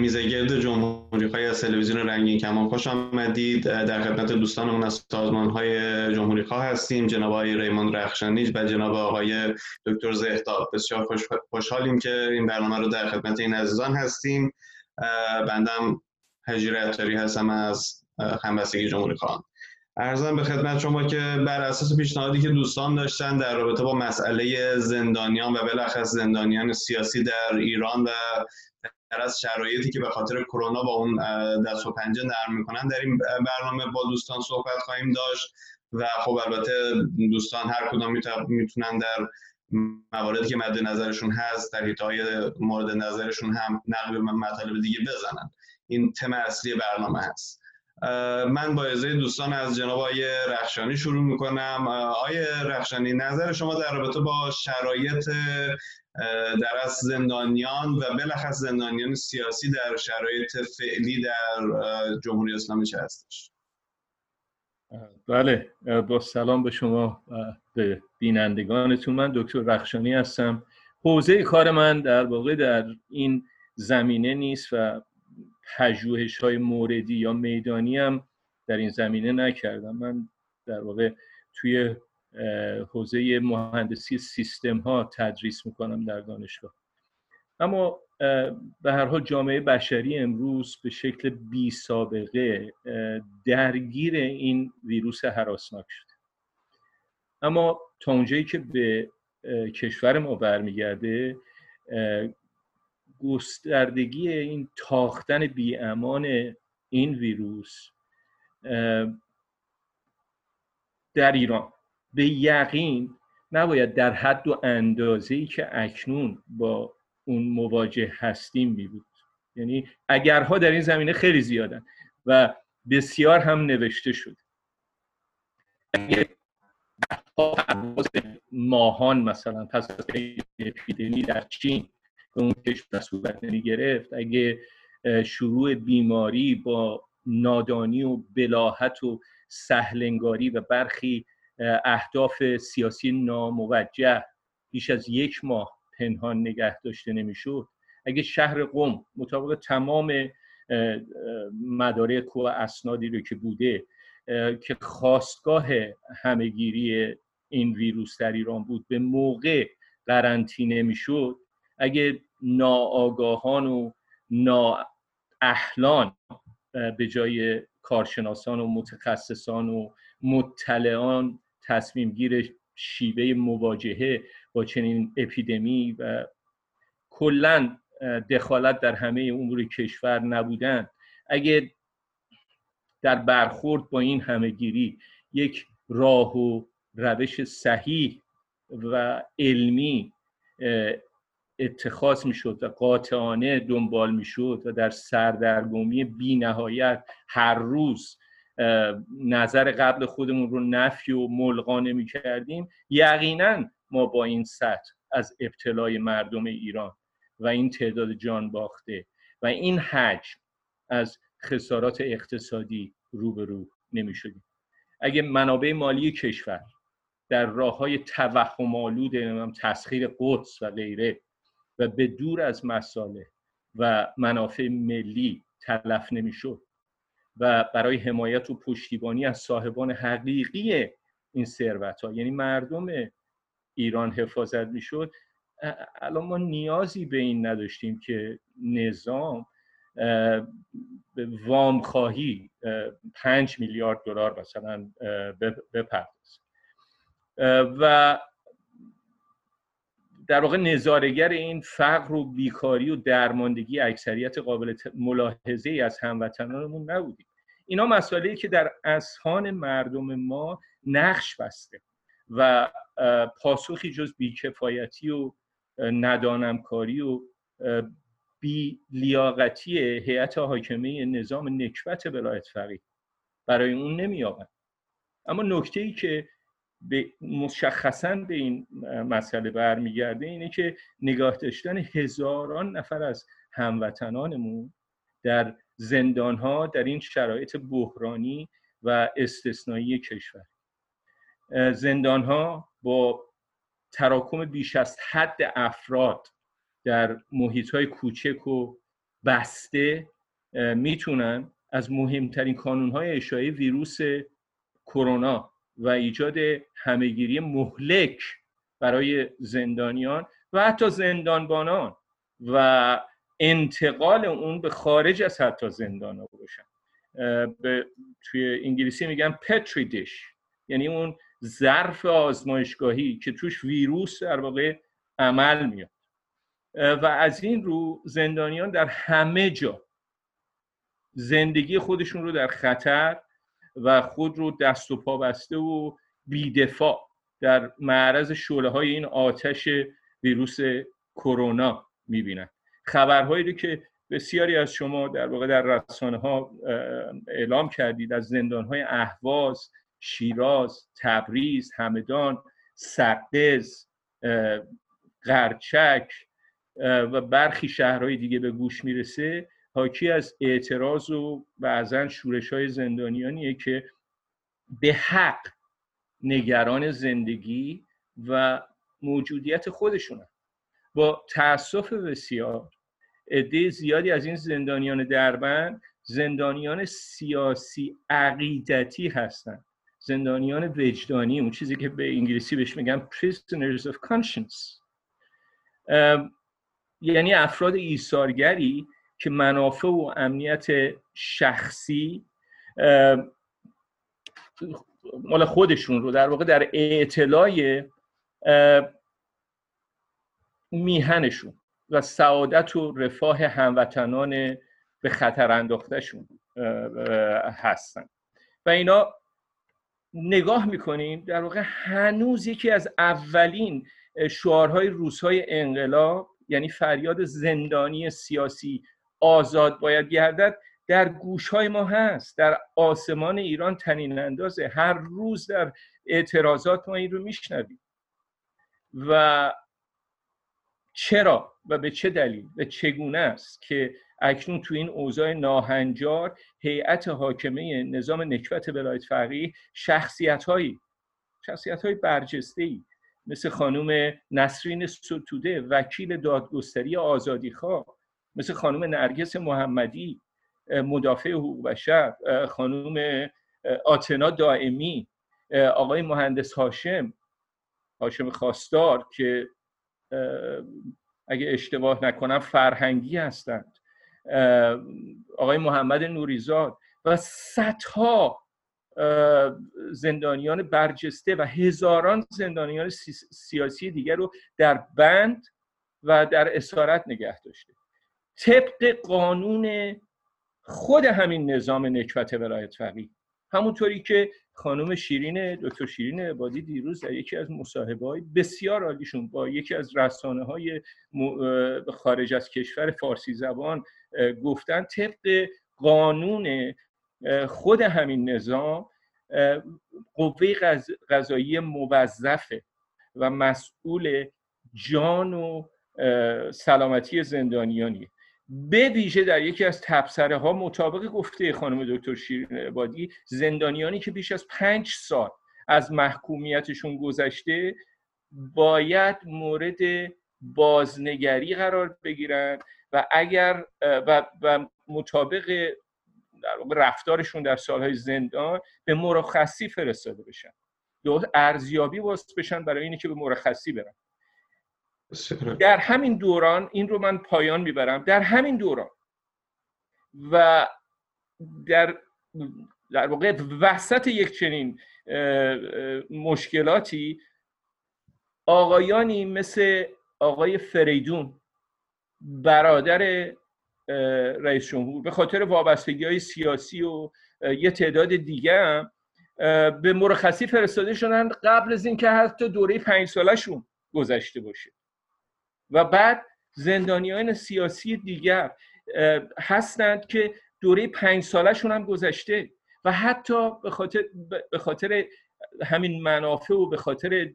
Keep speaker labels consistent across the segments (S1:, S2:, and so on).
S1: میزگرد جمهوری خواهی از تلویزیون رنگین کمان خوش آمدید. در خدمت دوستانمون از سازمان های جمهوری خواه هستیم. جناب آقای ریموند رخشانی و جناب آقای دکتر زهتا بسیار خوش خوشحالیم که این برنامه رو در خدمت این عزیزان هستیم. بندم هجیر اتاری هستم از همبستگی جمهوری خواه ارزم به خدمت شما که بر اساس پیشنهادی که دوستان داشتن در رابطه با مسئله زندانیان و بالاخص زندانیان سیاسی در ایران و از شرایطی که به خاطر کرونا با اون دست و پنجه نرم می‌کنن در این برنامه با دوستان صحبت خواهیم داشت و خب البته دوستان هر کدام می‌تونن در مواردی که مد نظرشون هست در های مورد نظرشون هم نقل مطالب دیگه بزنن. این تم اصلی برنامه هست. من با ازای دوستان از جناب آقای رخشانی شروع می‌کنم. آقای رخشانی نظر شما در رابطه با شرایط در از زندانیان و بلخص زندانیان سیاسی در شرایط فعلی در جمهوری اسلامی چه هستش؟
S2: بله با سلام به شما به بینندگانتون. من دکتر رخشانی هستم. حوزه کار من در واقع در این زمینه نیست و پژوهش های موردی یا میدانی هم در این زمینه نکردم. من در واقع توی حوزه مهندسی سیستم ها تدریس می‌کنم در دانشگاه. اما به هر حال جامعه بشری امروز به شکل بی سابقه درگیر این ویروس حراسناک شده. اما تا اونجایی که به کشور ما برمیگرده گستردگی این تاختن بی امان این ویروس در ایران به یقین نباید در حد و اندازه ای که اکنون با اون مواجه هستیم می بود یعنی اگرها در این زمینه خیلی زیادن و بسیار هم نوشته شد ماهان مثلا پس از اپیدمی در چین به اون کشور صورت گرفت اگه شروع بیماری با نادانی و بلاحت و سهلنگاری و برخی اهداف سیاسی ناموجه بیش از یک ماه پنهان نگه داشته نمی‌شد. اگه شهر قم مطابق تمام مدارک و اسنادی رو که بوده که خواستگاه همهگیری این ویروس در ایران بود به موقع قرنطینه می‌شد اگه ناآگاهان و نااهلان به جای کارشناسان و متخصصان و مطلعان تصمیم گیر شیوه مواجهه با چنین اپیدمی و کلا دخالت در همه امور کشور نبودن. اگه در برخورد با این همهگیری یک راه و روش صحیح و علمی اتخاذ می‌شد و قاطعانه دنبال می‌شد و در سردرگمی بی نهایت هر روز نظر قبل خودمون رو نفی و ملغا نمی کردیم یقینا ما با این سطح از ابتلای مردم ایران و این تعداد جان باخته و این حجم از خسارات اقتصادی روبرو نمی شدیم اگه منابع مالی کشور در راه های توهم آلود تسخیر قدس و غیره و به دور از مساله و منافع ملی تلف نمی‌شد و برای حمایت و پشتیبانی از صاحبان حقیقی این ثروت ها یعنی مردم ایران حفاظت می‌شد. الان ما نیازی به این نداشتیم که نظام وام خواهی پنج میلیارد دلار مثلا بپردازه. و در واقع نظارگر این فقر و بیکاری و درماندگی اکثریت قابل ملاحظه ای از هموطنانمون نبودیم. اینا مسائلی که در اذهان مردم ما نقش بسته و پاسخی جز بیکفایتی و ندانمکاری و بی لیاقتی هیئت حاکمه نظام نکبت ولایت فقیه برای اون نمی اما نکته ای که به مشخصا به این مسئله برمیگرده اینه که نگاه داشتن هزاران نفر از هموطنانمون در زندان ها در این شرایط بحرانی و استثنایی کشور. زندان ها با تراکم بیش از حد افراد در محیط های کوچک و بسته می‌تونن از مهمترین کانونهای اشاعه ویروس کرونا و ایجاد همهگیری مهلک برای زندانیان و حتی زندانبانان و انتقال اون به خارج از حتی زندان ها باشن به توی انگلیسی میگن پتری دیش یعنی اون ظرف آزمایشگاهی که توش ویروس در واقع عمل میاد. و از این رو زندانیان در همه جا زندگی خودشون رو در خطر و خود رو دست و پا بسته و بیدفاع در معرض شعله های این آتش ویروس کرونا می‌بینن. خبرهایی رو که بسیاری از شما در واقع در رسانه ها اعلام کردید از زندان های اهواز شیراز تبریز همدان سقز قرچک و برخی شهرهای دیگه به گوش می‌رسه. حاکی از اعتراض و بعضا شورش های زندانیانیه که به حق نگران زندگی و موجودیت خودشونن. با تاسف بسیار عده زیادی از این زندانیان دربند زندانیان سیاسی عقیدتی هستند. زندانیان وجدانی اون چیزی که به انگلیسی بهش میگن prisoners of conscience. یعنی افراد ایثارگری که منافع و امنیت شخصی مال خودشون رو در واقع در اعتلای میهنشون و سعادت و رفاه هموطنان به خطر انداختهشون هستن. و اینا نگاه می‌کنیم در واقع هنوز یکی از اولین شعارهای روزهای انقلاب یعنی فریاد زندانی سیاسی آزاد باید گردد در گوش های ما هست در آسمان ایران تنین اندازه. هر روز در اعتراضات ما این رو میشنویم. و چرا و به چه دلیل و چگونه است که اکنون تو این اوضاع ناهنجار هیئت حاکمه نظام نکبت ولایت فقیه شخصیت هایی شخصیت های برجسته ای مثل خانم نسرین ستوده وکیل دادگستری آزادیخواه مثل خانم نرگس محمدی مدافع حقوق بشر خانم آتنا دائمی آقای مهندس هاشم هاشم خواستار که اگه اشتباه نکنم فرهنگی هستند. آقای محمد نوریزاد و صدها زندانیان برجسته و هزاران زندانیان سیاسی دیگر رو در بند و در اسارت نگه داشته. طبق قانون خود همین نظام نکبت ولایت فقیه. همونطوری که خانم شیرین دکتر شیرین عبادی دیروز در یکی از مصاحبه های بسیار عالیشون با یکی از رسانه های خارج از کشور فارسی زبان گفتن طبق قانون خود همین نظام قوه قضایی موظفه و مسئول جان و سلامتی زندانیانی به ویژه در یکی از تبصره ها مطابق گفته خانم دکتر شیرین عبادی زندانیانی که بیش از پنج سال از محکومیتشون گذشته باید مورد بازنگری قرار بگیرن و اگر و, و مطابق در رفتارشون در سالهای زندان به مرخصی فرستاده بشن. ارزیابی واسط بشن برای اینکه به مرخصی برن. در همین دوران این رو من پایان می‌برم در همین دوران و در در واقع وسط یک چنین مشکلاتی آقایانی مثل آقای فریدون برادر رئیس جمهور به خاطر وابستگی های سیاسی و یه تعداد دیگه هم به مرخصی فرستاده شدن قبل از اینکه حتی دوره پنج سالشون گذشته باشه. و بعد زندانیان سیاسی دیگر هستند که دوره پنج سالشون هم گذشته و حتی به خاطر, به خاطر همین منافع و به خاطر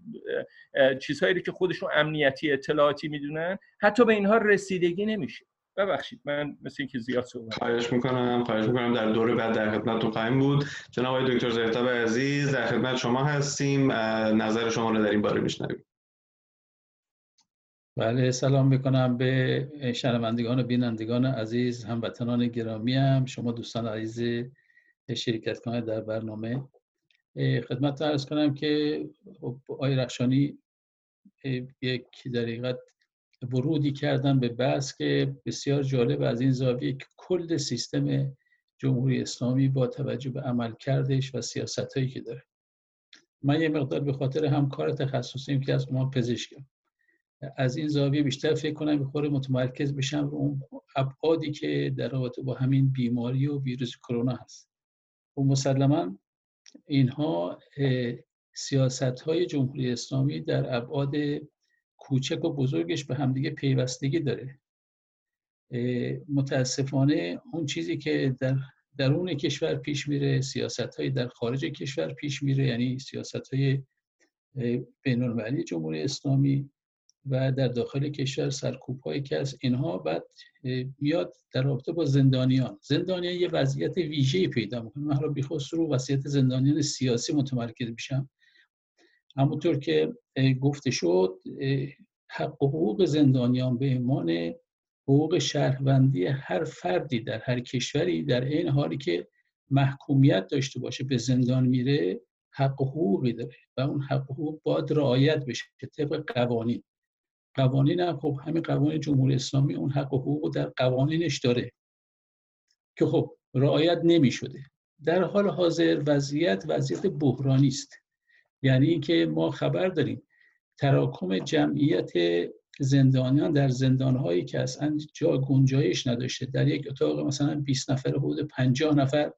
S2: چیزهایی که خودشون امنیتی اطلاعاتی می‌دونن حتی به اینها رسیدگی نمیشه. ببخشید من مثل اینکه زیاد صحبت
S1: خواهش می‌کنم خواهش می‌کنم. در دوره بعد در خدمتتون خواهیم بود. جناب دکتر زهتاب عزیز در خدمت شما هستیم. نظر شما رو در این باره میشنویم.
S3: بله سلام می‌کنم به شنوندگان و بینندگان عزیز هموطنان گرامی هم شما دوستان عزیز شرکت کنید در برنامه. خدمت ارز کنم که خب، آقای رخشانی یک دقیقت ورودی کردن به بحث که بسیار جالب از این زاویه که کل سیستم جمهوری اسلامی با توجه به عمل کردش و سیاست هایی که داره. من یه مقدار به خاطر همکار تخصصیم که از ما پزشکم از این زاویه بیشتر فکر کنم به خور متمرکز بشم رو اون ابعادی که در رابطه با همین بیماری و ویروس کرونا هست. و مسلما اینها سیاست های جمهوری اسلامی در ابعاد کوچک و بزرگش به همدیگه پیوستگی داره. متاسفانه اون چیزی که در درون کشور پیش میره سیاست های در خارج کشور پیش میره یعنی سیاست های بین جمهوری اسلامی و در داخل کشور سرکوب های که از اینها بعد میاد در رابطه با زندانیان. زندانیان یه وضعیت ویژه پیدا می‌کنه. من رو بیخصوص رو وضعیت زندانیان سیاسی متمرکز میشم همونطور که گفته شد حق و حقوق زندانیان به ایمان حقوق شهروندی هر فردی در هر کشوری در این حالی که محکومیت داشته باشه به زندان میره حق و حقوقی داره. و اون حق و حقوق باید رعایت بشه طبق قوانین. قوانین هم خب همین قوانین جمهوری اسلامی اون حق و حقوق در قوانینش داره که خب رعایت نمی شده در حال حاضر وضعیت وضعیت بحرانی است. یعنی اینکه ما خبر داریم تراکم جمعیت زندانیان در زندانهایی که اصلا جا گنجایش نداشته در یک اتاق مثلا 20 نفر حدود 50 نفر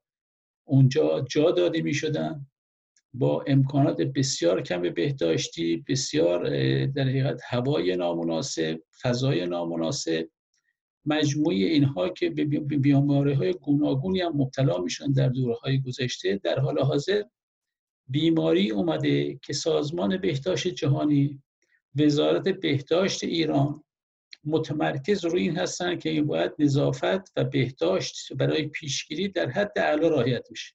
S3: اونجا جا داده می شدن با امکانات بسیار کم بهداشتی بسیار در حقیقت هوای نامناسب فضای نامناسب. مجموعی اینها که به بیماری های گوناگونی هم مبتلا میشن در دورهای گذشته در حال حاضر بیماری اومده که سازمان بهداشت جهانی وزارت بهداشت ایران متمرکز روی این هستن که این باید نظافت و بهداشت برای پیشگیری در حد اعلا رعایت میشه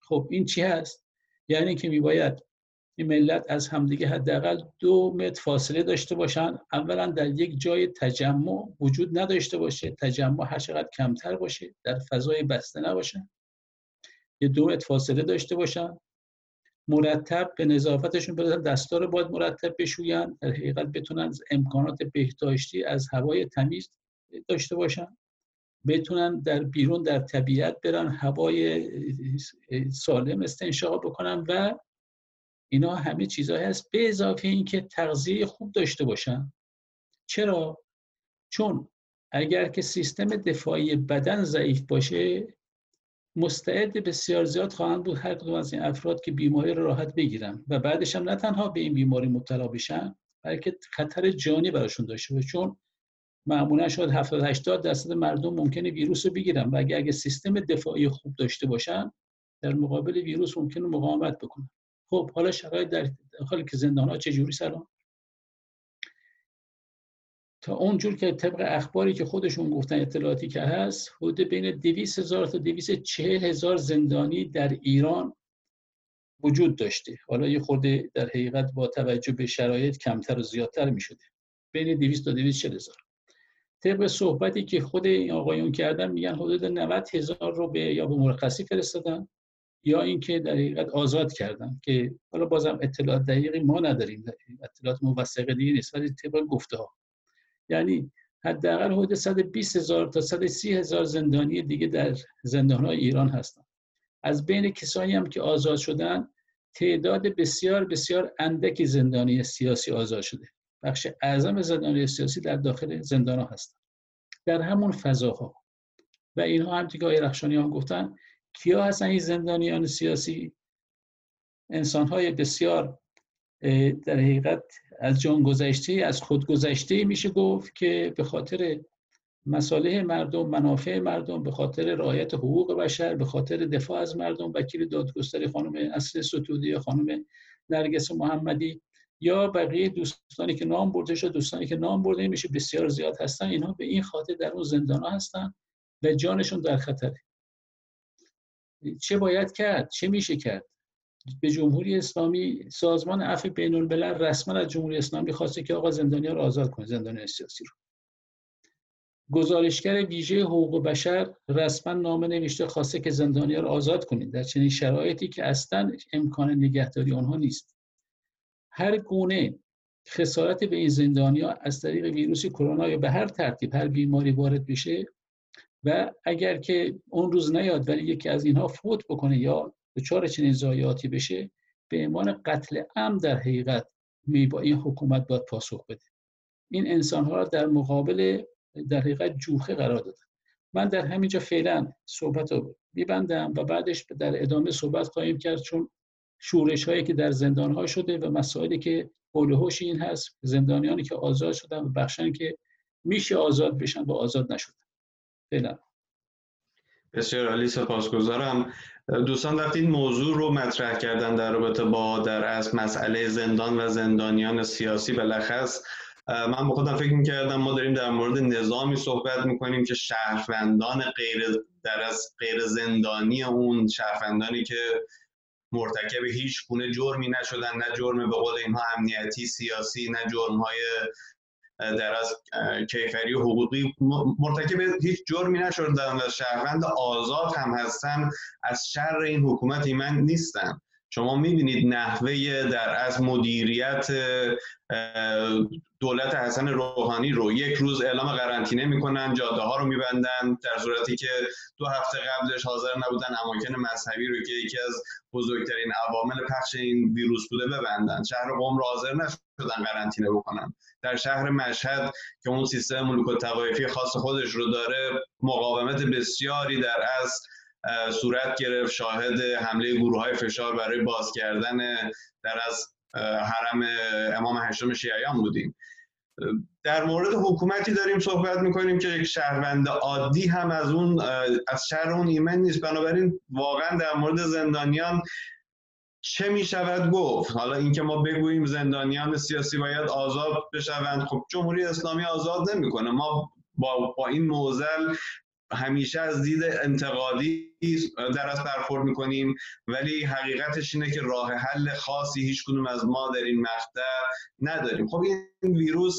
S3: خب این چی هست؟ یعنی که میباید این ملت از همدیگه حداقل دو متر فاصله داشته باشن. اولا در یک جای تجمع وجود نداشته باشه. تجمع هر چقدر کمتر باشه در فضای بسته نباشن یه دو متر فاصله داشته باشن. مرتب به نظافتشون برسن دستار باید مرتب بشوین. در حقیقت بتونن امکانات بهداشتی از هوای تمیز داشته باشن. بتونن در بیرون در طبیعت برن هوای سالم استنشاق بکنن و اینا همه چیزهایی هست به اضافه اینکه تغذیه خوب داشته باشن. چرا؟ چون اگر که سیستم دفاعی بدن ضعیف باشه مستعد بسیار زیاد خواهند بود هر کدوم از این افراد که بیماری رو راحت بگیرن و بعدش هم نه تنها به این بیماری مبتلا بشن بلکه خطر جانی براشون داشته باشه. چون معمولا شاید 70 80 درصد مردم ممکنه ویروس رو بگیرن. و اگه اگه سیستم دفاعی خوب داشته باشن در مقابل ویروس ممکنه مقاومت بکنن. خب حالا شرایط در حالی که زندان ها چجوری سلام؟ تا اونجور که طبق اخباری که خودشون گفتن اطلاعاتی که هست حدود بین 200 هزار تا 240 هزار زندانی در ایران وجود داشته. حالا یه خورده در حقیقت با توجه به شرایط کمتر و زیادتر می شده بین 200 تا 240 هزار. طبق صحبتی که خود این آقایون کردن میگن حدود 90 هزار رو به یا به مرخصی فرستادن یا اینکه در حقیقت آزاد کردن که حالا بازم اطلاعات دقیقی ما نداریم اطلاعات موثقه دیگه نیست ولی طبق گفته ها یعنی حداقل حدود 120 هزار تا 130 هزار زندانی دیگه در زندان های ایران هستن. از بین کسانی هم که آزاد شدن تعداد بسیار بسیار اندکی زندانی سیاسی آزاد شده. بخش اعظم زندانی سیاسی در داخل زندان ها هستن در همون فضاها. و اینها هم دیگه آقای هم گفتن کیا هستن این زندانیان سیاسی؟ انسان های بسیار در حقیقت از جان گذشته از خود گذشته میشه گفت که به خاطر مساله مردم منافع مردم به خاطر رعایت حقوق بشر به خاطر دفاع از مردم وکیل دادگستری خانم اصل ستودی خانم نرگس محمدی یا بقیه دوستانی که نام برده شد دوستانی که نام برده میشه بسیار زیاد هستن. اینها به این خاطر در اون زندان هستن و جانشون در خطره چه باید کرد؟ چه میشه کرد؟ به جمهوری اسلامی سازمان عفو بین الملل رسما از جمهوری اسلامی خواسته که آقا زندانیان رو آزاد کنه زندانی سیاسی رو. گزارشگر ویژه حقوق بشر رسما نامه نوشته خواسته که زندانیان رو آزاد کنید. در چنین شرایطی که اصلا امکان نگهداری آنها نیست. هر گونه خسارت به این زندانیا از طریق ویروس کرونا یا به هر ترتیب هر بیماری وارد بشه و اگر که اون روز نیاد ولی یکی از اینها فوت بکنه یا دچار چنین ضایعاتی بشه به عنوان قتل ام در حقیقت می با این حکومت باید پاسخ بده. این انسان ها در مقابل در حقیقت جوخه قرار دادن. من در همینجا فعلا صحبت رو میبندم و بعدش در ادامه صحبت خواهیم کرد چون شورش هایی که در زندان ها شده و مسائلی که حول این هست زندانیانی که آزاد شدن و بخشن که میشه آزاد بشن و آزاد نشدن. فعلا.
S1: بسیار عالی سپاسگزارم. دوستان وقتی این موضوع رو مطرح کردن در رابطه با در از مسئله زندان و زندانیان سیاسی بلخص من به خودم فکر می‌کردم ما داریم در مورد نظامی صحبت می‌کنیم که شهروندان غیر در از غیر زندانی اون شهروندانی که مرتکب هیچ گونه جرمی نشدن نه جرم به قول اینها امنیتی سیاسی نه جرم های در از کیفری و حقوقی. مرتکب هیچ جرمی نشدن و شهروند آزاد هم هستن از شر این حکومت ایمن نیستن. شما می‌بینید نحوه در از مدیریت دولت حسن روحانی رو یک روز اعلام قرنطینه می‌کنن جاده ها رو میبندن در صورتی که دو هفته قبلش حاضر نبودن اماکن مذهبی رو که یکی از بزرگترین عوامل پخش این ویروس بوده ببندن. شهر قم رو حاضر نشدن قرنطینه بکنن. در شهر مشهد که اون سیستم ملوک التوایفی خاص خودش رو داره مقاومت بسیاری در از صورت گرفت شاهد حمله گروه های فشار برای باز کردن در از حرم امام هشتم شیعیان بودیم. در مورد حکومتی داریم صحبت می‌کنیم که یک شهروند عادی هم از اون از شهر اون ایمن نیست. بنابراین واقعا در مورد زندانیان چه می شود گفت؟ حالا اینکه ما بگوییم زندانیان سیاسی باید آزاد بشوند. خب جمهوری اسلامی آزاد نمی‌کنه. ما با, با این موزل همیشه از دید انتقادی در از برخورد می‌کنیم ولی حقیقتش اینه که راه حل خاصی هیچ کدوم از ما در این مقطع نداریم. خب این ویروس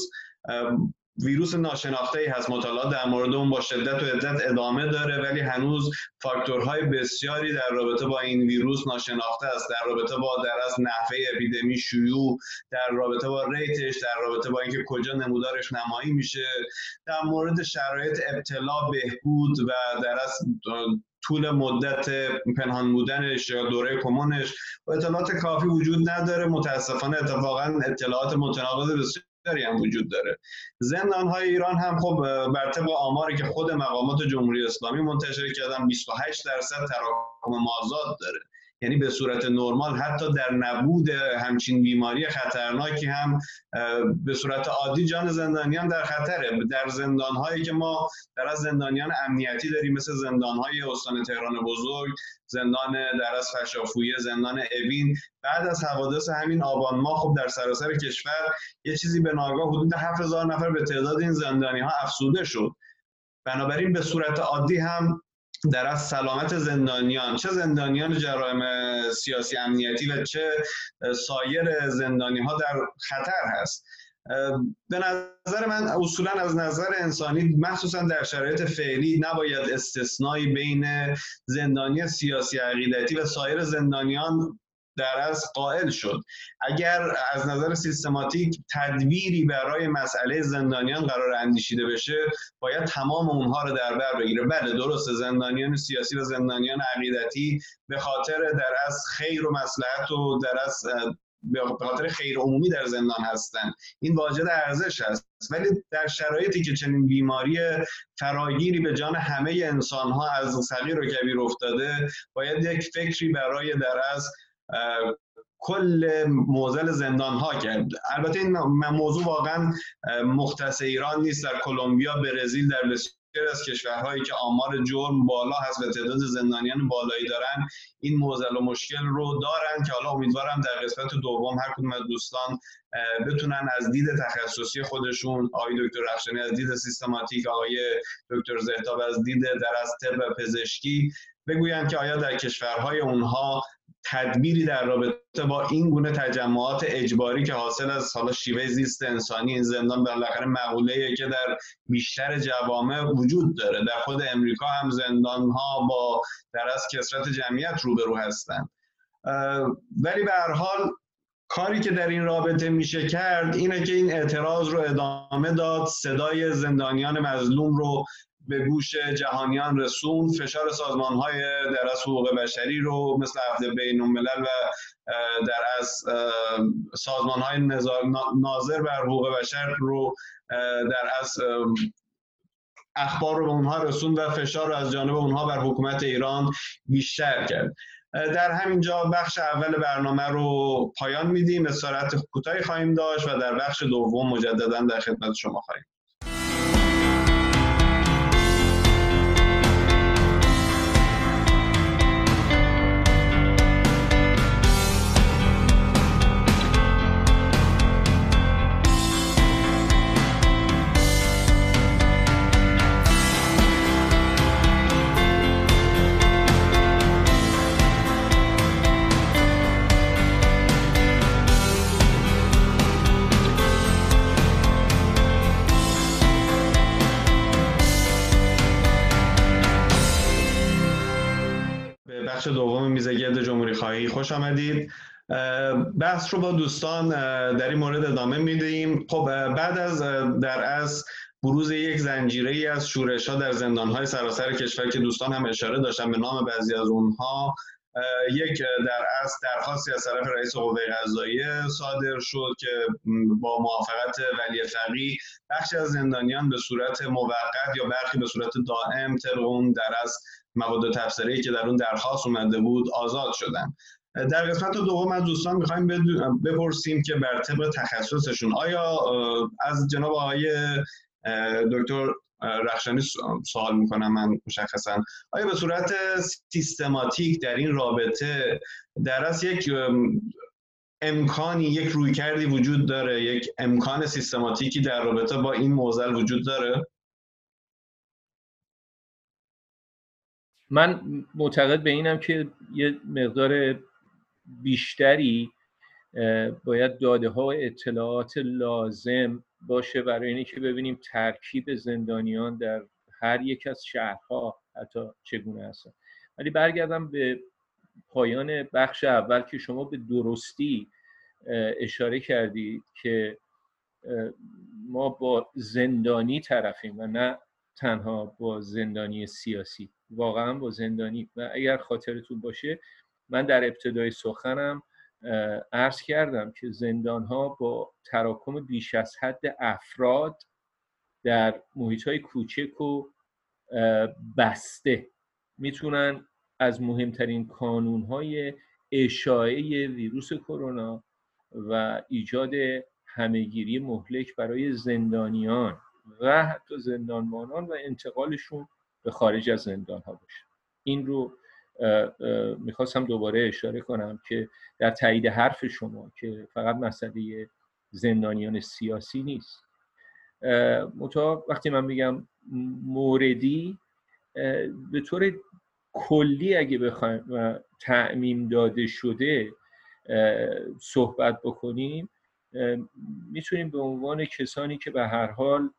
S1: ویروس ناشناخته ای هست. مطالعات در مورد اون با شدت و عدت ادامه داره ولی هنوز فاکتورهای بسیاری در رابطه با این ویروس ناشناخته است. در رابطه با در از نحوه اپیدمی شیوع در رابطه با ریتش در رابطه با اینکه کجا نمودارش نمایی میشه. در مورد شرایط ابتلا بهبود و در از طول مدت پنهان بودنش یا دوره کمونش و اطلاعات کافی وجود نداره. متاسفانه اتفاقا اطلاعات متناقض بسیار بسیاری هم وجود داره. زندان های ایران هم خب بر طبق آماری که خود مقامات جمهوری اسلامی منتشر کردن 28 درصد تراکم مازاد داره. یعنی به صورت نرمال حتی در نبود همچین بیماری خطرناکی هم به صورت عادی جان زندانیان در خطره. در زندان هایی که ما در از زندانیان امنیتی داریم مثل زندان های استان تهران بزرگ زندان در از فشافویه زندان اوین بعد از حوادث همین آبان ما خب در سراسر کشور یه چیزی به ناگاه حدود 7000 نفر به تعداد این زندانی ها افسوده شد. بنابراین به صورت عادی هم در از سلامت زندانیان. چه زندانیان جرایم سیاسی امنیتی و چه سایر زندانی ها در خطر هست؟ به نظر من اصولا از نظر انسانی مخصوصا در شرایط فعلی نباید استثنایی بین زندانی سیاسی عقیدتی و سایر زندانیان در از قائل شد. اگر از نظر سیستماتیک تدویری برای مسئله زندانیان قرار اندیشیده بشه باید تمام اونها رو در بر بگیره. بله درست زندانیان سیاسی و زندانیان عقیدتی به خاطر در از خیر و مسلحت و در از به خاطر خیر عمومی در زندان هستند این واجد ارزش است. ولی در شرایطی که چنین بیماری فراگیری به جان همه انسان ها از صغیر و کبیر افتاده باید یک فکری برای در از کل موزل زندان ها کرد البته این موضوع واقعا مختص ایران نیست. در کلمبیا برزیل در بسیار از کشورهایی که آمار جرم بالا هست و تعداد زندانیان بالایی دارن این موزل و مشکل رو دارن که حالا امیدوارم در قسمت دوم هر کدوم از دوستان بتونن از دید تخصصی خودشون آقای دکتر رخشانی از دید سیستماتیک آقای دکتر زهتاب از دید در از طب پزشکی بگویند که آیا در کشورهای اونها تدبیری در رابطه با این گونه تجمعات اجباری که حاصل از حالا شیوه زیست انسانی این زندان بالاخره مقوله که در بیشتر جوامع وجود داره. در خود امریکا هم زندان ها با در از کسرت جمعیت روبرو هستند. ولی به هر حال کاری که در این رابطه میشه کرد اینه که این اعتراض رو ادامه داد صدای زندانیان مظلوم رو به گوش جهانیان رسون فشار سازمان های در از حقوق بشری رو مثل هفته بین و در از سازمان های ناظر بر حقوق بشر رو در از اخبار رو به اونها رسون و فشار رو از جانب اونها بر حکومت ایران بیشتر کرد. در همین جا بخش اول برنامه رو پایان میدیم. استراحت کوتاهی خواهیم داشت و در بخش دوم مجددا در خدمت شما خواهیم. خوش آمدید. بحث رو با دوستان در این مورد ادامه می‌دهیم. خب بعد از در از بروز یک زنجیره ای از شورش ها در زندان های سراسر کشور که دوستان هم اشاره داشتن به نام بعضی از اونها یک در از درخواستی از طرف رئیس قوه قضاییه صادر شد که با موافقت ولی فقی بخشی از زندانیان به صورت موقت یا برخی به صورت دائم طبق اون در از مواد تفسیری که در اون درخواست اومده بود آزاد شدن در قسمت دوم از دوستان می‌خوایم بپرسیم که بر طبق تخصصشون. آیا از جناب آقای دکتر رخشانی سوال می‌کنم من مشخصا. آیا به صورت سیستماتیک در این رابطه در از یک امکانی یک رویکردی وجود داره یک امکان سیستماتیکی در رابطه با این موزل وجود داره؟
S2: من معتقد به اینم که یه مقدار بیشتری باید داده ها و اطلاعات لازم باشه برای اینکه که ببینیم ترکیب زندانیان در هر یک از شهرها حتی چگونه هستن. ولی برگردم به پایان بخش اول که شما به درستی اشاره کردید که ما با زندانی طرفیم و نه تنها با زندانی سیاسی. واقعا با زندانی. و اگر خاطرتون باشه من در ابتدای سخنم عرض کردم که زندان ها با تراکم بیش از حد افراد در محیط های کوچک و بسته می‌تونن از مهمترین کانون های اشاعه ویروس کرونا و ایجاد همهگیری مهلک برای زندانیان و حتی زندانبانان و انتقالشون به خارج از زندان ها باشه. این رو می‌خواستم دوباره اشاره کنم که در تایید حرف شما که فقط مسئله زندانیان سیاسی نیست. متا وقتی من میگم موردی به طور کلی اگه بخوایم تعمیم داده شده صحبت بکنیم می‌تونیم به عنوان کسانی که به هر حال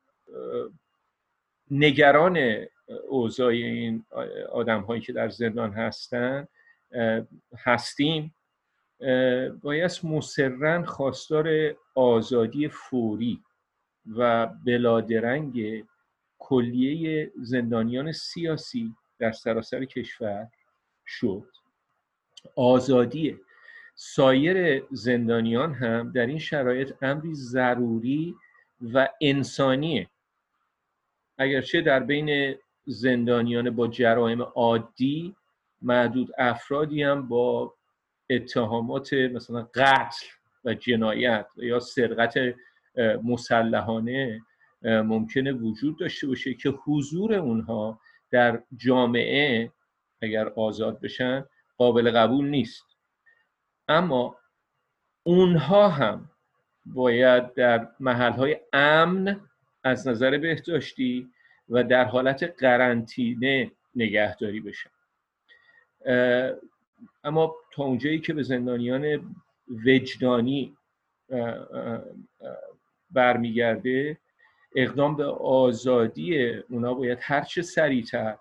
S2: نگران اوضاع این آدم هایی که در زندان هستن هستیم. باید مسررن خواستار آزادی فوری و بلادرنگ کلیه زندانیان سیاسی در سراسر کشور شد. آزادی سایر زندانیان هم در این شرایط امری ضروری و انسانیه اگرچه در بین زندانیان با جرایم عادی محدود افرادی هم با اتهامات مثلا قتل و جنایت یا سرقت مسلحانه ممکنه وجود داشته باشه که حضور اونها در جامعه اگر آزاد بشن قابل قبول نیست. اما اونها هم باید در محلهای امن از نظر بهداشتی و در حالت قرنطینه نگهداری بشن اما تا اونجایی که به زندانیان وجدانی برمیگرده اقدام به آزادی اونا باید هرچه سریعتر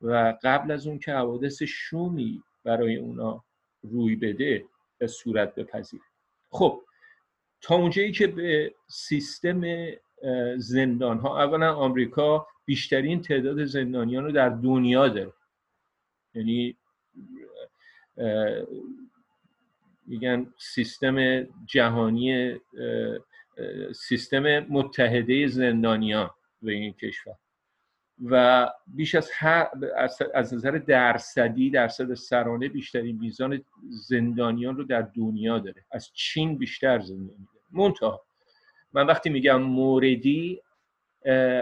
S2: و قبل از اون که حوادث شومی برای اونا روی بده به صورت بپذیره. خب تا اونجایی که به سیستم زندان ها اولا آمریکا بیشترین تعداد زندانیان رو در دنیا داره. یعنی میگن سیستم جهانی سیستم متحده زندانیان به این کشور. و بیش از هر از نظر درصدی درصد سرانه بیشترین میزان زندانیان رو در دنیا داره. از چین بیشتر زندانی داره. منتها من وقتی میگم موردی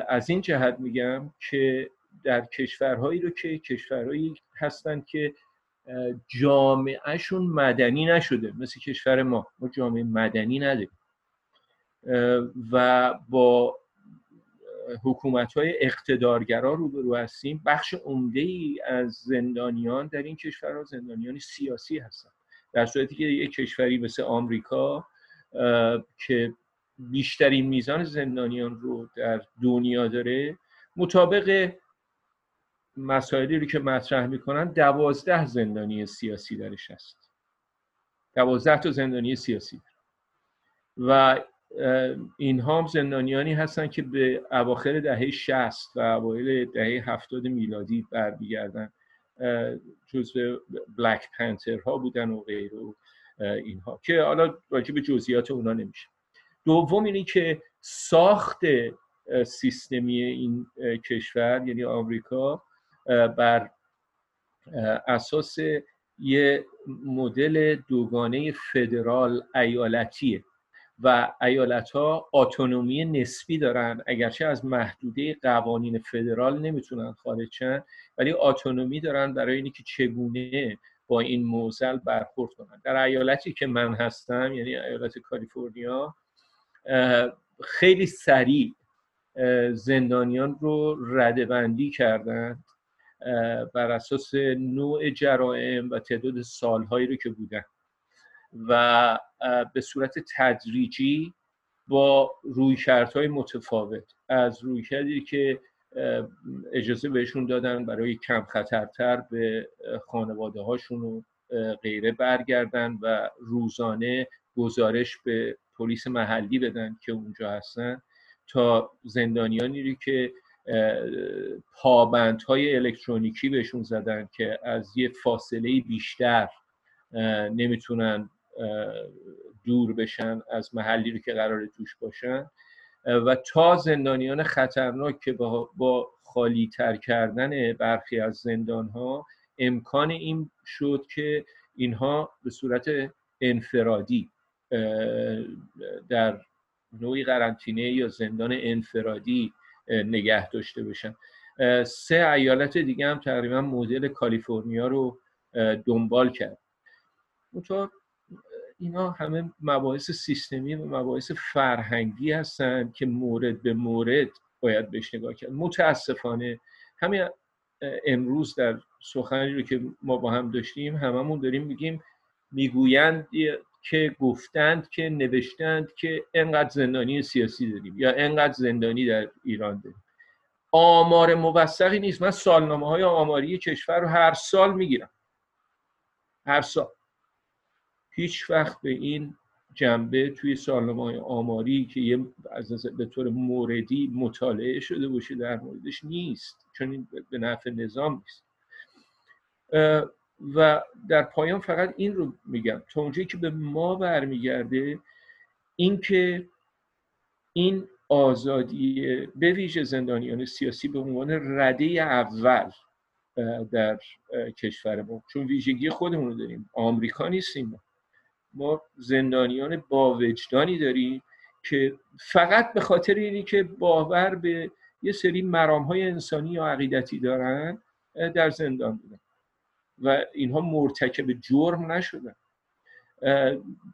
S2: از این جهت میگم که در کشورهایی رو که کشورهایی هستند که جامعهشون مدنی نشده مثل کشور ما ما جامعه مدنی نداریم. و با حکومت های اقتدارگرا روبرو هستیم. بخش عمده ای از زندانیان در این کشورها زندانیان سیاسی هستند در صورتی که یک کشوری مثل آمریکا که بیشترین میزان زندانیان رو در دنیا داره. مطابق مسائلی رو که مطرح می‌کنن دوازده زندانی سیاسی درش هست. دوازده تا زندانی سیاسی و اینها هم زندانیانی هستن که به اواخر دهه 60 و اوایل دهه 70 میلادی برمیگردن. جزو بلک پنتر ها بودن و غیره و اینها که حالا راجع به جزئیات اونا نمیشه. دوم اینی که ساخت سیستمی این کشور یعنی آمریکا بر اساس یه مدل دوگانه فدرال ایالتیه و ایالت ها اتونومی نسبی دارن. اگرچه از محدوده قوانین فدرال نمی‌تونن خارج شن ولی اتونومی دارن برای اینکه چگونه با این موزل برخورد کنن. در ایالتی که من هستم یعنی ایالت کالیفرنیا خیلی سریع زندانیان رو ردبندی کردند بر اساس نوع جرائم و تعداد سالهایی رو که بودن و به صورت تدریجی با رویکردهای متفاوت. از رویکردی که اجازه بهشون دادن برای کم خطرتر به خانواده هاشون و غیره برگردن و روزانه گزارش به پلیس محلی بدن که اونجا هستن تا زندانیانی رو که پابندهای الکترونیکی بهشون زدن که از یه فاصله بیشتر نمی‌تونن دور بشن از محلی رو که قرار توش باشن. و تا زندانیان خطرناک که با, خالی تر کردن برخی از زندان ها امکان این شد که اینها به صورت انفرادی در نوعی قرنطینه یا زندان انفرادی نگه داشته بشن سه ایالت دیگه هم تقریبا مدل کالیفرنیا رو دنبال کرد. منتها اینا همه مباحث سیستمی و مباحث فرهنگی هستند که مورد به مورد باید بهش نگاه کرد. متاسفانه همین امروز در سخنی رو که ما با هم داشتیم هممون داریم میگیم می‌گویند که گفتند که نوشتند که انقدر زندانی سیاسی داریم یا انقدر زندانی در ایران داریم. آمار موثقی نیست. من سالنامه های آماری کشور رو هر سال می‌گیرم. هر سال. هیچ وقت به این جنبه توی سالنامه های آماری که یه از به طور موردی مطالعه شده باشه در موردش نیست. چون این به نفع نظام نیست. و در پایان فقط این رو میگم. تا اونجایی که به ما برمیگرده اینکه این آزادی به ویژه زندانیان سیاسی به عنوان رده اول در کشور ما. چون ویژگی خودمون رو داریم. آمریکا نیستیم ما. زندانیان با وجدانی داریم که فقط به خاطر اینی که باور به یه سری مرام های انسانی یا عقیدتی دارن در زندان بودن. و اینها مرتکب جرم نشدن.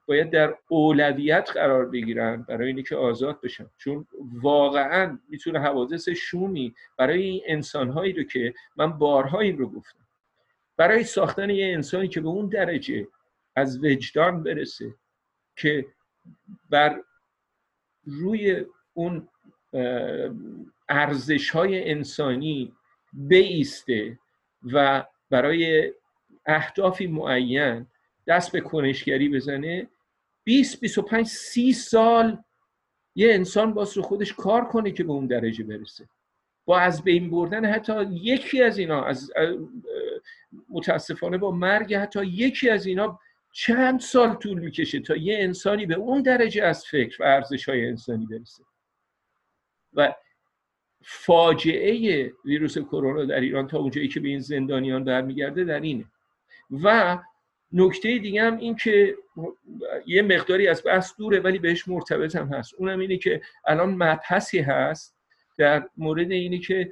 S2: باید در اولویت قرار بگیرن برای اینکه که آزاد بشن. چون واقعا می‌تونه حوادث شومی برای این انسانهایی رو که من بارها این رو گفتم. برای ساختن یه انسانی که به اون درجه از وجدان برسه که بر روی اون ارزش های انسانی بیسته و برای اهدافی معین دست به کنشگری بزنه 20 25 30 سال یه انسان باز رو خودش کار کنه که به اون درجه برسه. با از بین بردن حتی یکی از اینا از متاسفانه با مرگ حتی یکی از اینا چند سال طول می‌کشه تا یه انسانی به اون درجه از فکر و ارزش های انسانی برسه. و فاجعه ویروس کرونا در ایران تا اونجایی که به این زندانیان برمیگرده در اینه. و نکته دیگه هم این که یه مقداری از بحث دوره ولی بهش مرتبط هم هست. اونم اینه که الان مبحثی هست در مورد اینه که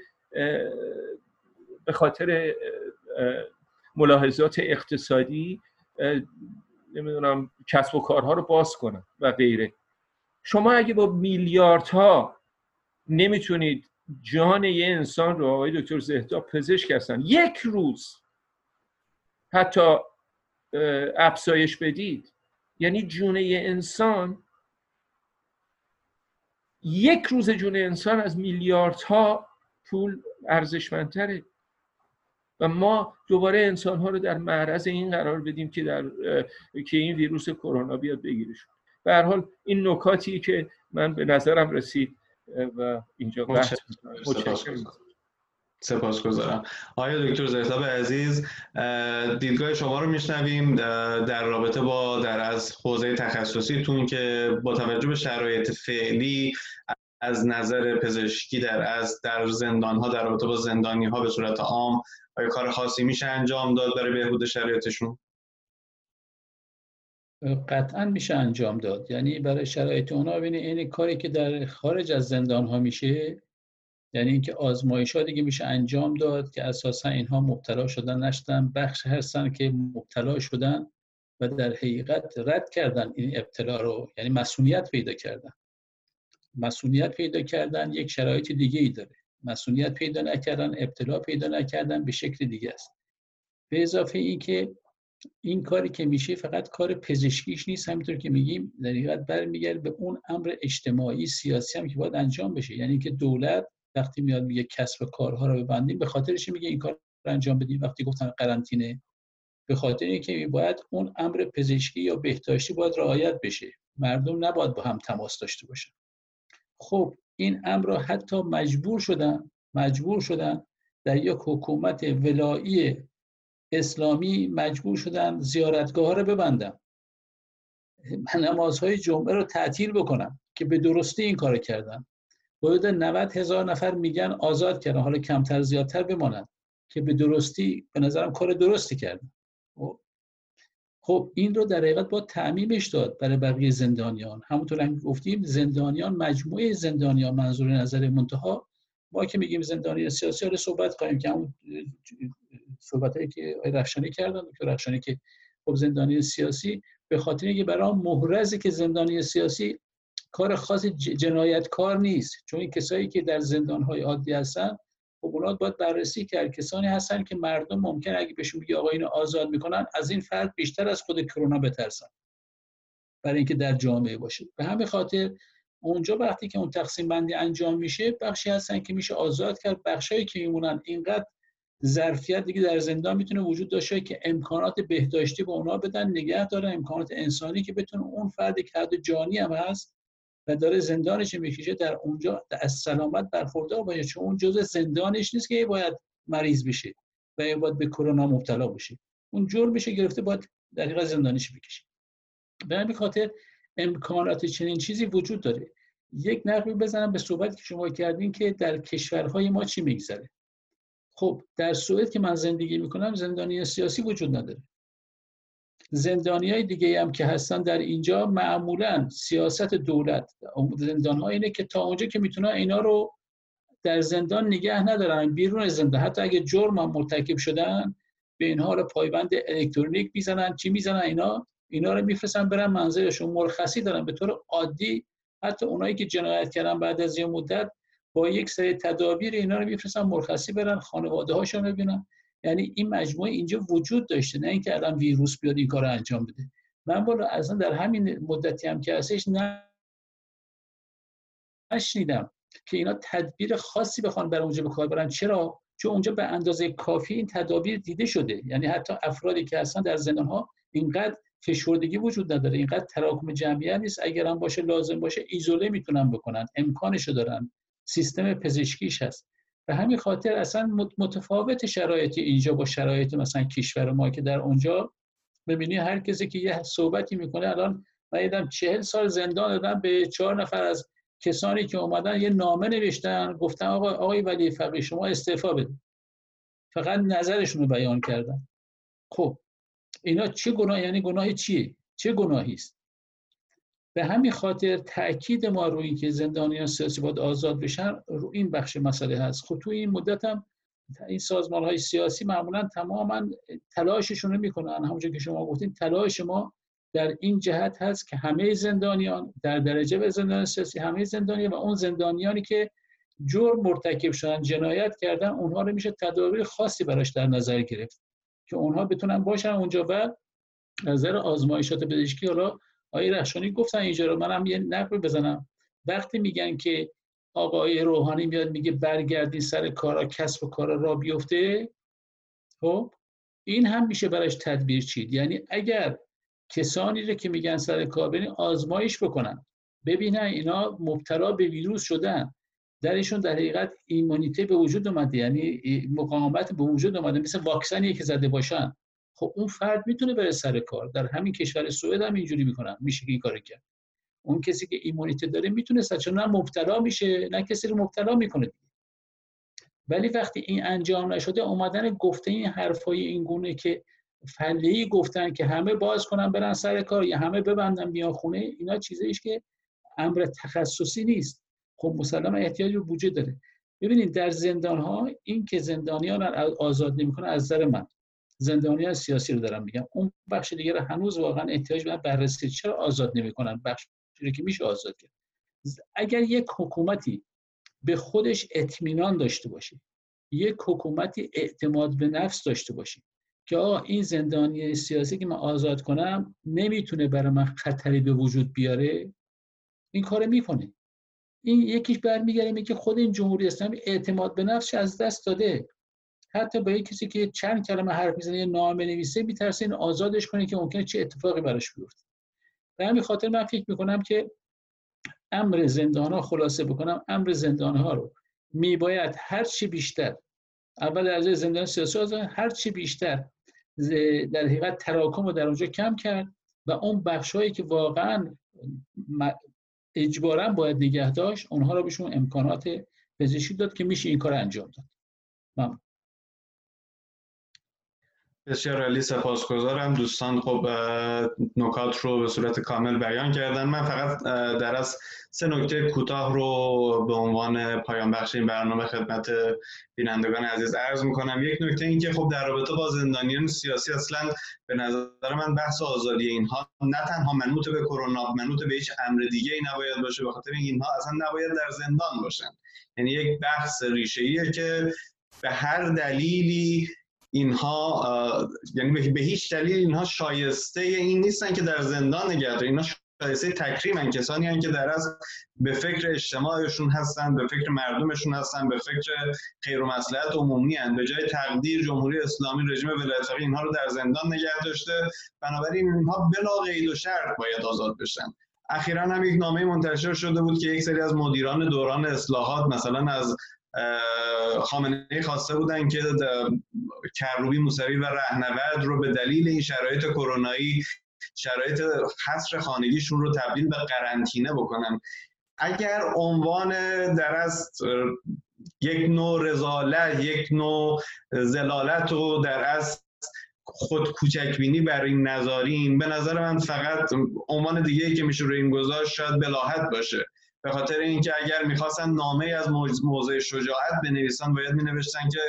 S2: به خاطر ملاحظات اقتصادی نمی‌دونم کسب و کارها رو باز کنن و غیره. شما اگه با میلیاردها نمی‌تونید جان یه انسان رو آقای دکتر زهدا پزشک هستن. یک روز حتی افزایش بدید. یعنی جون یه انسان یک روز جون انسان از میلیاردها پول ارزشمندتره. و ما دوباره انسان ها رو در معرض این قرار بدیم که در که این ویروس کرونا بیاد بگیرشون. به هر حال این نکاتی که من به نظرم رسید و اینجا
S1: سپاس. گذارم آیا دکتر زهتاب عزیز دیدگاه شما رو میشنویم در رابطه با در از حوزه تخصصیتون که با توجه به شرایط فعلی از نظر پزشکی در از در زندان ها در رابطه با زندانی ها به صورت عام آیا کار خاصی میشه انجام داد برای بهبود شرایطشون؟
S3: قطعا میشه انجام داد. یعنی برای شرایط اونا ببینید این کاری که در خارج از زندان ها میشه یعنی اینکه آزمایش ها دیگه میشه انجام داد که اساسا اینها مبتلا شدن نشدن بخش هستن که مبتلا شدن و در حقیقت رد کردن این ابتلا رو. یعنی مسئولیت پیدا کردن. مسئولیت پیدا کردن یک شرایط دیگه ای داره. مسئولیت پیدا نکردن ابتلا پیدا نکردن به شکل دیگه است. به اضافه اینکه این کاری که میشه فقط کار پزشکیش نیست همینطور که میگیم در حقیقت برمیگرده به اون امر اجتماعی سیاسی هم که باید انجام بشه. یعنی که دولت وقتی میاد میگه کسب کارها رو ببندیم به خاطرش میگه این کار رو انجام بدیم. وقتی گفتن قرنطینه به خاطر اینکه باید اون امر پزشکی یا بهداشتی باید رعایت بشه. مردم نباید با هم تماس داشته باشن. خب این امر حتی مجبور شدن مجبور شدن در یک حکومت ولایی اسلامی مجبور شدن زیارتگاه ها رو ببندن. نمازهای جمعه رو تعطیل بکنم که به درستی این کار کردن. حدود 90 هزار نفر میگن آزاد کردن حالا کمتر زیادتر بمانند که به درستی به نظرم کار درستی کردن. خب, خب این رو در حقیقت با تعمیمش داد برای بقیه زندانیان. همونطور هم گفتیم زندانیان مجموعه زندانیان منظور نظر منتها. ما که میگیم زندانی سیاسی رو صحبت کنیم که همون صحبت هایی که رخشانی کردن که رخشانی که خب زندانی سیاسی به خاطر اینکه برای محرزی که زندانی سیاسی کار خاص جنایتکار نیست. چون این کسایی که در زندانهای عادی هستن خب اونا باید بررسی کرد. کسانی هستن که مردم ممکن اگه بهشون بگی آقا اینو آزاد می‌کنن از این فرد بیشتر از خود کرونا بترسن. برای اینکه در جامعه باشه. به همین خاطر اونجا وقتی که اون تقسیم بندی انجام میشه بخشی هستن که میشه آزاد کرد. بخشایی که میمونن اینقدر ظرفیت دیگه در زندان می‌تونه وجود داشته که امکانات بهداشتی به اونا بدن نگه دارن امکانات انسانی که بتونه اون فرد که حد جانی هم هست و داره زندانش می‌کشه در اونجا از سلامت برخوردار باشه چون اون جزء زندانش نیست که باید مریض بشه و باید به کرونا مبتلا بشه اون جور بشه گرفته باید در زندانش بکشه. به همین خاطر امکانات چنین چیزی وجود داره. یک نقل بزنم به صحبت که شما کردین که در کشورهای ما چی میگذره؟ خب در سوئد که من زندگی می‌کنم زندانی سیاسی وجود نداره. زندانی های دیگه هم که هستن در اینجا معمولا سیاست دولت زندان ها اینه که تا اونجا که می‌تونن اینا رو در زندان نگه ندارن بیرون زندان. حتی اگه جرم هم مرتکب شدن به اینها رو پایبند الکترونیک می‌زنن. چی می‌زنن اینا؟ اینا رو میفرستن برن منزلشون. مرخصی دارن. به طور عادی حتی اونایی که جنایت کردن بعد از یه مدت با یک سری تدابیر اینا رو میفرستن مرخصی برن خانواده هاشون ببینن. یعنی این مجموعه اینجا وجود داشته نه اینکه الان ویروس بیاد این کار انجام بده. من بالا اصلا در همین مدتی هم که هستش نه نشنیدم که اینا تدبیر خاصی بخوان بر اونجا به برن. چرا؟ چون اونجا به اندازه کافی این تدابیر دیده شده. یعنی حتی افرادی که هستن در زندان ها اینقدر فشردگی وجود نداره اینقدر تراکم جمعیت نیست. اگر هم باشه لازم باشه ایزوله می‌تونن بکنن. امکانشو دارن. سیستم پزشکیش هست. به همین خاطر اصلا متفاوت شرایطی اینجا با شرایط مثلا کشور ما که در اونجا ببینی هر کسی که یه صحبتی می‌کنه الان من دیدم چهل سال زندان دادن به چهار نفر از کسانی که اومدن یه نامه نوشتن گفتن آقا آقای ولی فقی شما استعفا بدید فقط نظرشون رو بیان کردن. خب اینا چه گناه یعنی گناه چیه؟ چه گناهی است؟ به همین خاطر تاکید ما روی اینکه زندانیان سیاسی باید آزاد بشن رو این بخش مسئله هست. خب تو این مدت هم این سازمان های سیاسی معمولا تماما تلاششون رو می‌کنن. همونجور که شما گفتین تلاش ما در این جهت هست که همه زندانیان در درجه به زندان سیاسی همه زندانیان و اون زندانیانی که جرم مرتکب شدن جنایت کردن اونها رو میشه تدابیر خاصی براش در نظر گرفت که اونها بتونن باشن اونجا و نظر آزمایشات پزشکی حالا آقای رخشانی گفتن اینجا رو منم یه نقل بزنم. وقتی میگن که آقای روحانی میاد میگه برگردی سر کارا کسب و کارا را بیفته خب؟ این هم میشه براش تدبیر چید. یعنی اگر کسانی رو که میگن سر کار آزمایش بکنن. ببینن اینا مبتلا به ویروس شدن. درشون در حقیقت ایمونیته به وجود اومده. یعنی مقاومت به وجود اومده. مثل واکسنی که زده باشن. خب اون فرد می‌تونه بره سر کار. در همین کشور سوئد هم اینجوری می‌کنن. میشه که این کارو کرد. اون کسی که ایمونیته داره می‌تونه چون نه مبتلا میشه نه کسی رو مبتلا می‌کنه ولی وقتی این انجام نشده اومدن گفته این حرفای این گونه که فله گفتن که همه باز کنن برن سر کار یا همه ببندن بیان خونه اینا چیزیش که امر تخصصی نیست. خب مسلما احتیاج به بودجه داره. ببینید در زندان ها این که زندانیان آزاد نمی‌کنه از نظر من. زندانیان سیاسی رو دارم میگم. اون بخش دیگه هنوز واقعا احتیاج به بررسی چرا آزاد نمی‌کنن؟ بخش که میشه آزاد کرد. اگر یک حکومتی به خودش اطمینان داشته باشه یک حکومتی اعتماد به نفس داشته باشه که آقا این زندانی سیاسی که من آزاد کنم نمی‌تونه برای من خطری به وجود بیاره این کار می‌کنه. این یکیش برمیگره میگه خود این جمهوری اسلامی اعتماد به نفسش از دست داده. حتی با یک کسی که چند کلمه حرف می‌زنه یه نامه نویسه میترسه این آزادش کنه که ممکنه چه اتفاقی براش بیفته. به همین خاطر من فکر می‌کنم که امر زندان ها خلاصه بکنم. امر زندان ها رو میباید هر چی بیشتر اول از زندان سیاسی هر چی بیشتر در حقیقت تراکم رو در اونجا کم کرد و اون بخشهایی که واقعا اجبارا باید نگه داشت اونها رو بهشون امکانات پزشکی داد که میشه این کار انجام داد. ممنون.
S1: بسیار عالی سپاسگزارم. دوستان خب نکات رو به صورت کامل بیان کردن. من فقط در از سه نکته کوتاه رو به عنوان پایان بخش این برنامه خدمت بینندگان عزیز عرض می‌کنم. یک نکته این که خب در رابطه با زندانیان سیاسی اصلا به نظر من بحث آزادی اینها نه تنها منوط به کرونا منوط به هیچ امر دیگه ای نباید باشه به خاطر اینها اصلا نباید در زندان باشن. یعنی یک بحث ریشه ایه که به هر دلیلی اینها یعنی به هیچ دلیل اینها شایسته این نیستن که در زندان نگه اینها شایسته تکریم کسانی هستند که در از به فکر اجتماعشون هستن به فکر مردمشون هستن به فکر خیر و مصلحت عمومی هستند به جای تقدیر جمهوری اسلامی رژیم ولایت اینها رو در زندان نگه داشته. بنابراین اینها بلا قید و شرط باید آزاد بشن. اخیرا هم یک نامه منتشر شده بود که یک سری از مدیران دوران اصلاحات مثلا از خامنه خواسته بودن که کروبی موسوی و رهنورد رو به دلیل این شرایط کرونایی شرایط حصر خانگیشون رو تبدیل به قرنطینه بکنن. اگر عنوان در از یک نوع رزالت یک نوع زلالت رو در از خود کوچکبینی برای این نظارین به نظر من فقط عنوان دیگه که میشه روی این گذاشت شاید بلاحت باشه. به خاطر اینکه اگر می‌خواستن نامه از موضع شجاعت بنویسن باید مینوشتن که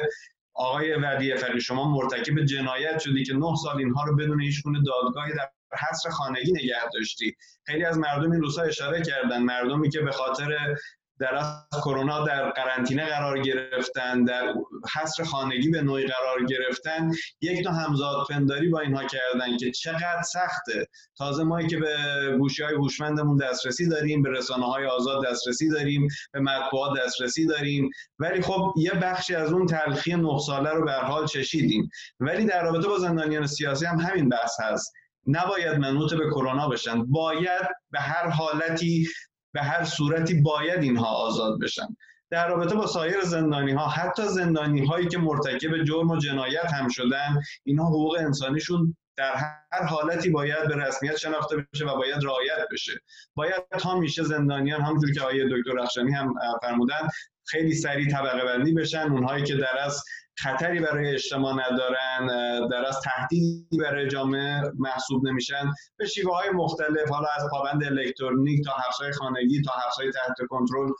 S1: آقای ودی فقی شما مرتکب جنایت شدی که نه سال اینها رو بدون هیچ گونه دادگاهی در حصر خانگی نگه داشتی. خیلی از مردم این روزها اشاره کردن. مردمی که به خاطر در از کرونا در قرنطینه قرار گرفتن در حصر خانگی به نوعی قرار گرفتن یک نوع همزاد پنداری با اینها کردن که چقدر سخته. تازه ما که به گوشی های هوشمندمون دسترسی داریم به رسانه های آزاد دسترسی داریم به مطبوعات دسترسی داریم ولی خب یه بخشی از اون تلخی نه ساله رو به حال چشیدیم. ولی در رابطه با زندانیان سیاسی هم همین بحث هست. نباید منوط به کرونا بشن. باید به هر حالتی به هر صورتی باید اینها آزاد بشن. در رابطه با سایر زندانی ها حتی زندانی هایی که مرتکب جرم و جنایت هم شدن اینها حقوق انسانیشون در هر حالتی باید به رسمیت شناخته بشه و باید رعایت بشه. باید تا میشه زندانیان همونجور که آقای دکتر رخشانی هم فرمودن خیلی سریع طبقه بندی بشن اونهایی که در از خطری برای اجتماع ندارن در از تهدیدی برای جامعه محسوب نمیشن. به شیوه های مختلف حالا از پابند الکترونیک تا حبسهای خانگی تا حبسهای تحت کنترل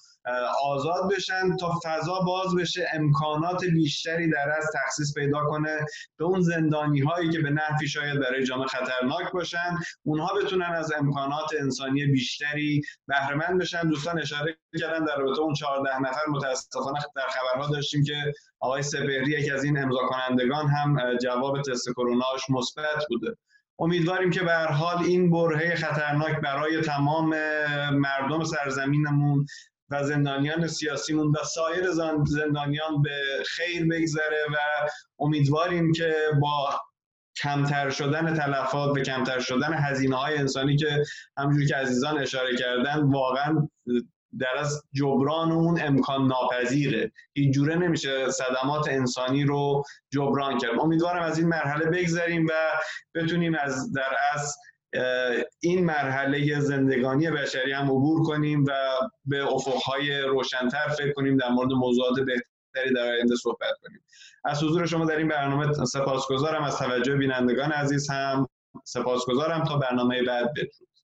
S1: آزاد بشن تا فضا باز بشه امکانات بیشتری در از تخصیص پیدا کنه به اون زندانی هایی که به نحوی شاید برای جامعه خطرناک باشن. اونها بتونن از امکانات انسانی بیشتری بهره بشن. دوستان اشاره کردن در رابطه اون 14 نفر متاسفانه در خبرها داشتیم که آقای سپهری یکی از این امضا کنندگان هم جواب تست کروناش مثبت بوده. امیدواریم که به حال این برهه خطرناک برای تمام مردم سرزمینمون و زندانیان سیاسیمون و سایر زندانیان به خیر بگذره و امیدواریم که با کمتر شدن تلفات و کمتر شدن هزینه های انسانی که همجور که عزیزان اشاره کردن واقعا در از جبران اون امکان ناپذیره. هیچ جوره نمیشه صدمات انسانی رو جبران کرد. امیدوارم از این مرحله بگذریم و بتونیم از در از این مرحله زندگانی بشری هم عبور کنیم و به افقهای روشنتر فکر کنیم در مورد موضوعات بهتری در آینده صحبت کنیم. از حضور شما در این برنامه سپاسگزارم. از توجه بینندگان عزیز هم سپاسگزارم. تا برنامه بعد بدرود.